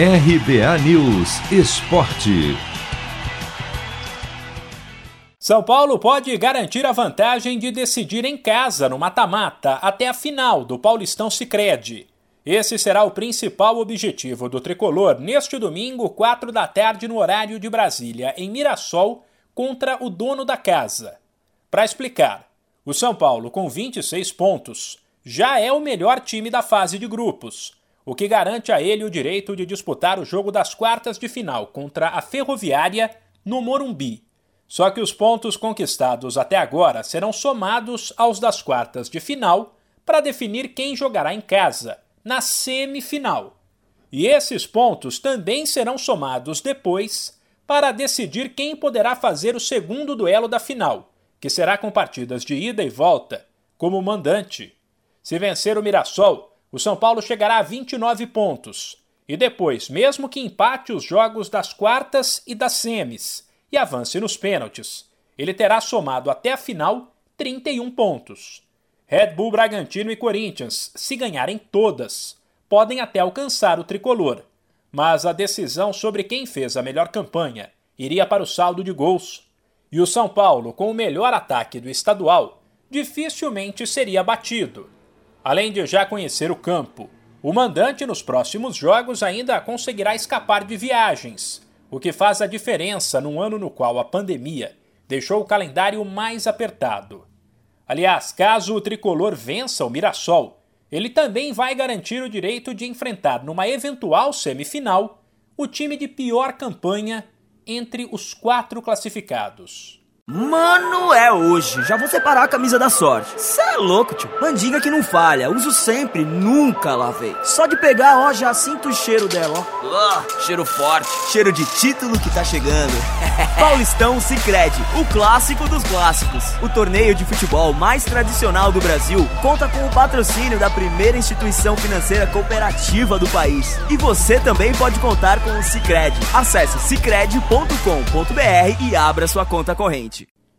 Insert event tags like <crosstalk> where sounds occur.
RBA News Esporte. São Paulo pode garantir a vantagem de decidir em casa no mata-mata até a final do Paulistão Sicredi. Esse será o principal objetivo do tricolor neste domingo, 4 da tarde, no horário de Brasília, em Mirassol, contra o dono da casa. Para explicar, o São Paulo, com 26 pontos, já é o melhor time da fase de grupos, o que garante a ele o direito de disputar o jogo das quartas de final contra a Ferroviária no Morumbi. Só que os pontos conquistados até agora serão somados aos das quartas de final para definir quem jogará em casa na semifinal. E esses pontos também serão somados depois para decidir quem poderá fazer o segundo duelo da final, que será com partidas de ida e volta, como mandante. Se vencer o Mirassol, o São Paulo chegará a 29 pontos. E depois, mesmo que empate os jogos das quartas e das semis e avance nos pênaltis, ele terá somado até a final 31 pontos. Red Bull Bragantino e Corinthians, se ganharem todas, podem até alcançar o tricolor, mas a decisão sobre quem fez a melhor campanha iria para o saldo de gols. E o São Paulo, com o melhor ataque do estadual, dificilmente seria batido. Além de já conhecer o campo, o mandante nos próximos jogos ainda conseguirá escapar de viagens, o que faz a diferença num ano no qual a pandemia deixou o calendário mais apertado. Aliás, caso o tricolor vença o Mirassol, ele também vai garantir o direito de enfrentar numa eventual semifinal o time de pior campanha entre os quatro classificados. Mano, é hoje. Já vou separar a camisa da sorte. Cê é louco, tio. Mandinga que não falha. Uso sempre, nunca lavei. Só de pegar, ó, já sinto o cheiro dela, ó. Uh, cheiro forte. Cheiro de título que tá chegando. <laughs> Paulistão Sicredi, o clássico dos clássicos. O torneio de futebol mais tradicional do Brasil conta com o patrocínio da primeira instituição financeira cooperativa do país. E você também pode contar com o Sicredi. Acesse sicredi.com.br e abra sua conta corrente.